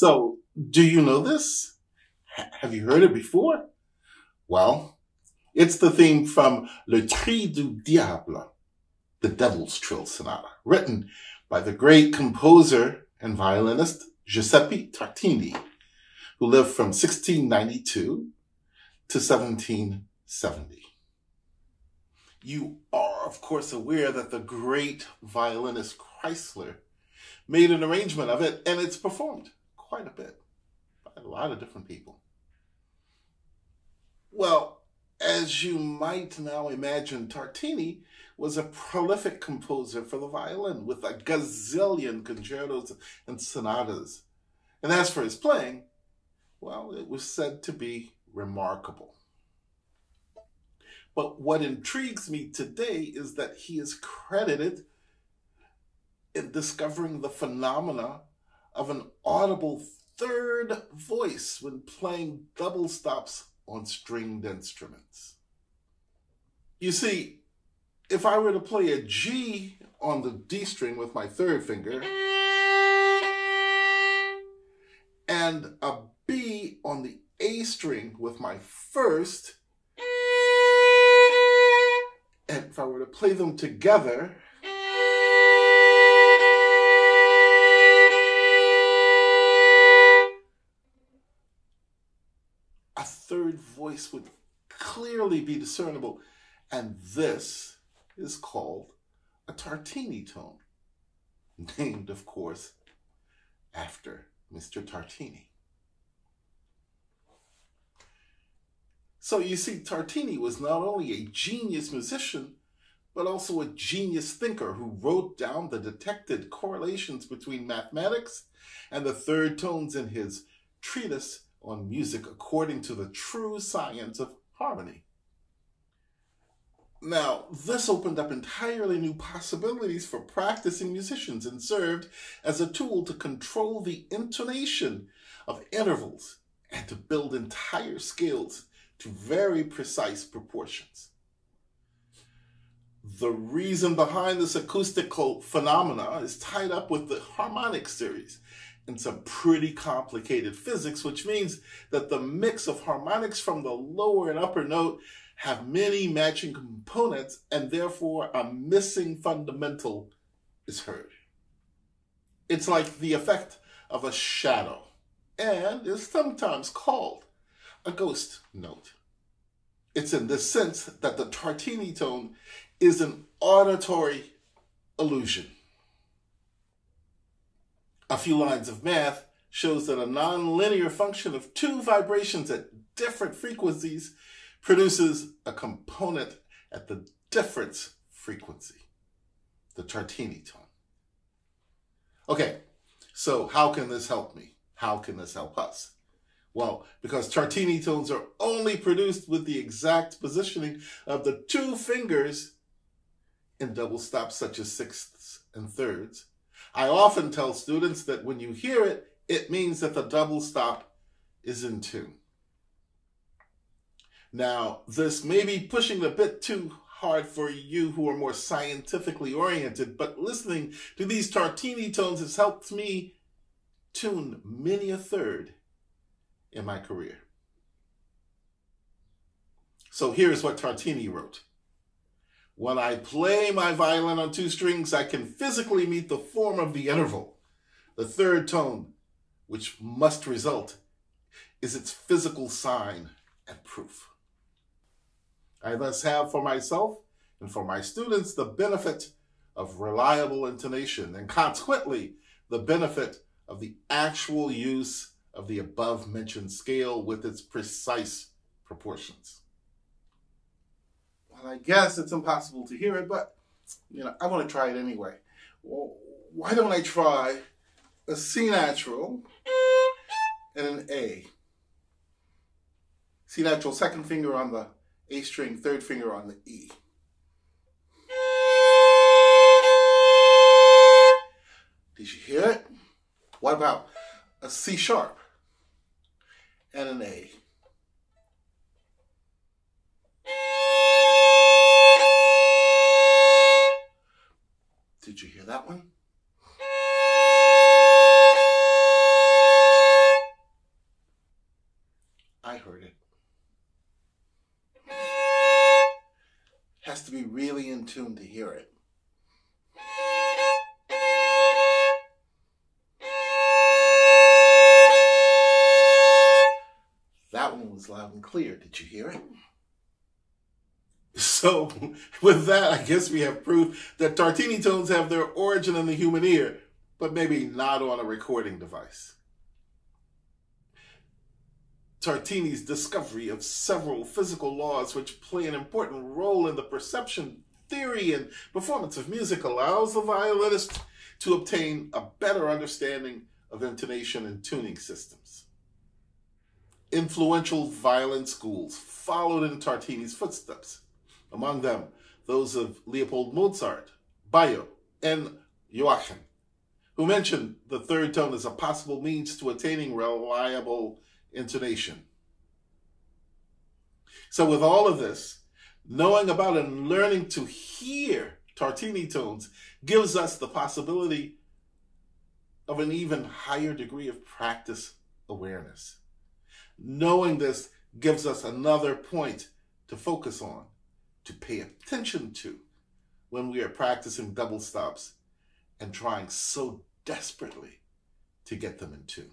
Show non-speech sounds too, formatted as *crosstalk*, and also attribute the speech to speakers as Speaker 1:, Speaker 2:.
Speaker 1: So, do you know this? Have you heard it before? Well, it's the theme from Le Trille du Diable, the Devil's Trill Sonata, written by the great composer and violinist Giuseppe Tartini, who lived from 1692 to 1770. You are, of course, aware that the great violinist Kreisler made an arrangement of it, and it's performed quite a bit by a lot of different people. Well, as you might now imagine, Tartini was a prolific composer for the violin with a gazillion concertos and sonatas. And as for his playing, well, it was said to be remarkable. But what intrigues me today is that he is credited in discovering the phenomena of an audible third voice when playing double stops on stringed instruments. You see, if I were to play a G on the D string with my third finger and a B on the A string with my first, and if I were to play them together, voice would clearly be discernible. And this is called a Tartini tone, *laughs* named, of course, after Mr. Tartini. So you see, Tartini was not only a genius musician, but also a genius thinker who wrote down the detected correlations between mathematics and the third tones in his treatise on music according to the true science of harmony. Now, this opened up entirely new possibilities for practicing musicians and served as a tool to control the intonation of intervals and to build entire scales to very precise proportions. The reason behind this acoustical phenomena is tied up with the harmonic series and some pretty complicated physics, which means that the mix of harmonics from the lower and upper note have many matching components and therefore a missing fundamental is heard. It's like the effect of a shadow and is sometimes called a ghost note. It's in this sense that the Tartini tone is an auditory illusion. A few lines of math shows that a nonlinear function of two vibrations at different frequencies produces a component at the difference frequency, the Tartini tone. Okay, so how can this help me? How can this help us? Well, because Tartini tones are only produced with the exact positioning of the two fingers in double stops such as sixths and thirds, I often tell students that when you hear it, it means that the double stop is in tune. Now, this may be pushing a bit too hard for you who are more scientifically oriented, but listening to these Tartini tones has helped me tune many a third in my career. So here's what Tartini wrote. When I play my violin on two strings, I can physically meet the form of the interval. The third tone, which must result, is its physical sign and proof. I thus have for myself and for my students the benefit of reliable intonation and consequently the benefit of the actual use of the above mentioned scale with its precise proportions. Well, I guess it's impossible to hear it, but you know, I want to try it anyway. Well, why don't I try a C natural and an A? C natural, second finger on the A string, third finger on the E. Did you hear it? What about a C sharp and an A? Has to be really in tune to hear it. That one was loud and clear. Did you hear it? So, with that, I guess we have proof that Tartini tones have their origin in the human ear, but maybe not on a recording device. Tartini's discovery of several physical laws which play an important role in the perception, theory, and performance of music allows the violinist to obtain a better understanding of intonation and tuning systems. Influential violin schools followed in Tartini's footsteps, among them those of Leopold Mozart, Baillot, and Joachim, who mentioned the third tone as a possible means to attaining reliable intonation. So, with all of this, knowing about and learning to hear Tartini tones gives us the possibility of an even higher degree of practice awareness. Knowing this gives us another point to focus on, to pay attention to when we are practicing double stops and trying so desperately to get them in tune.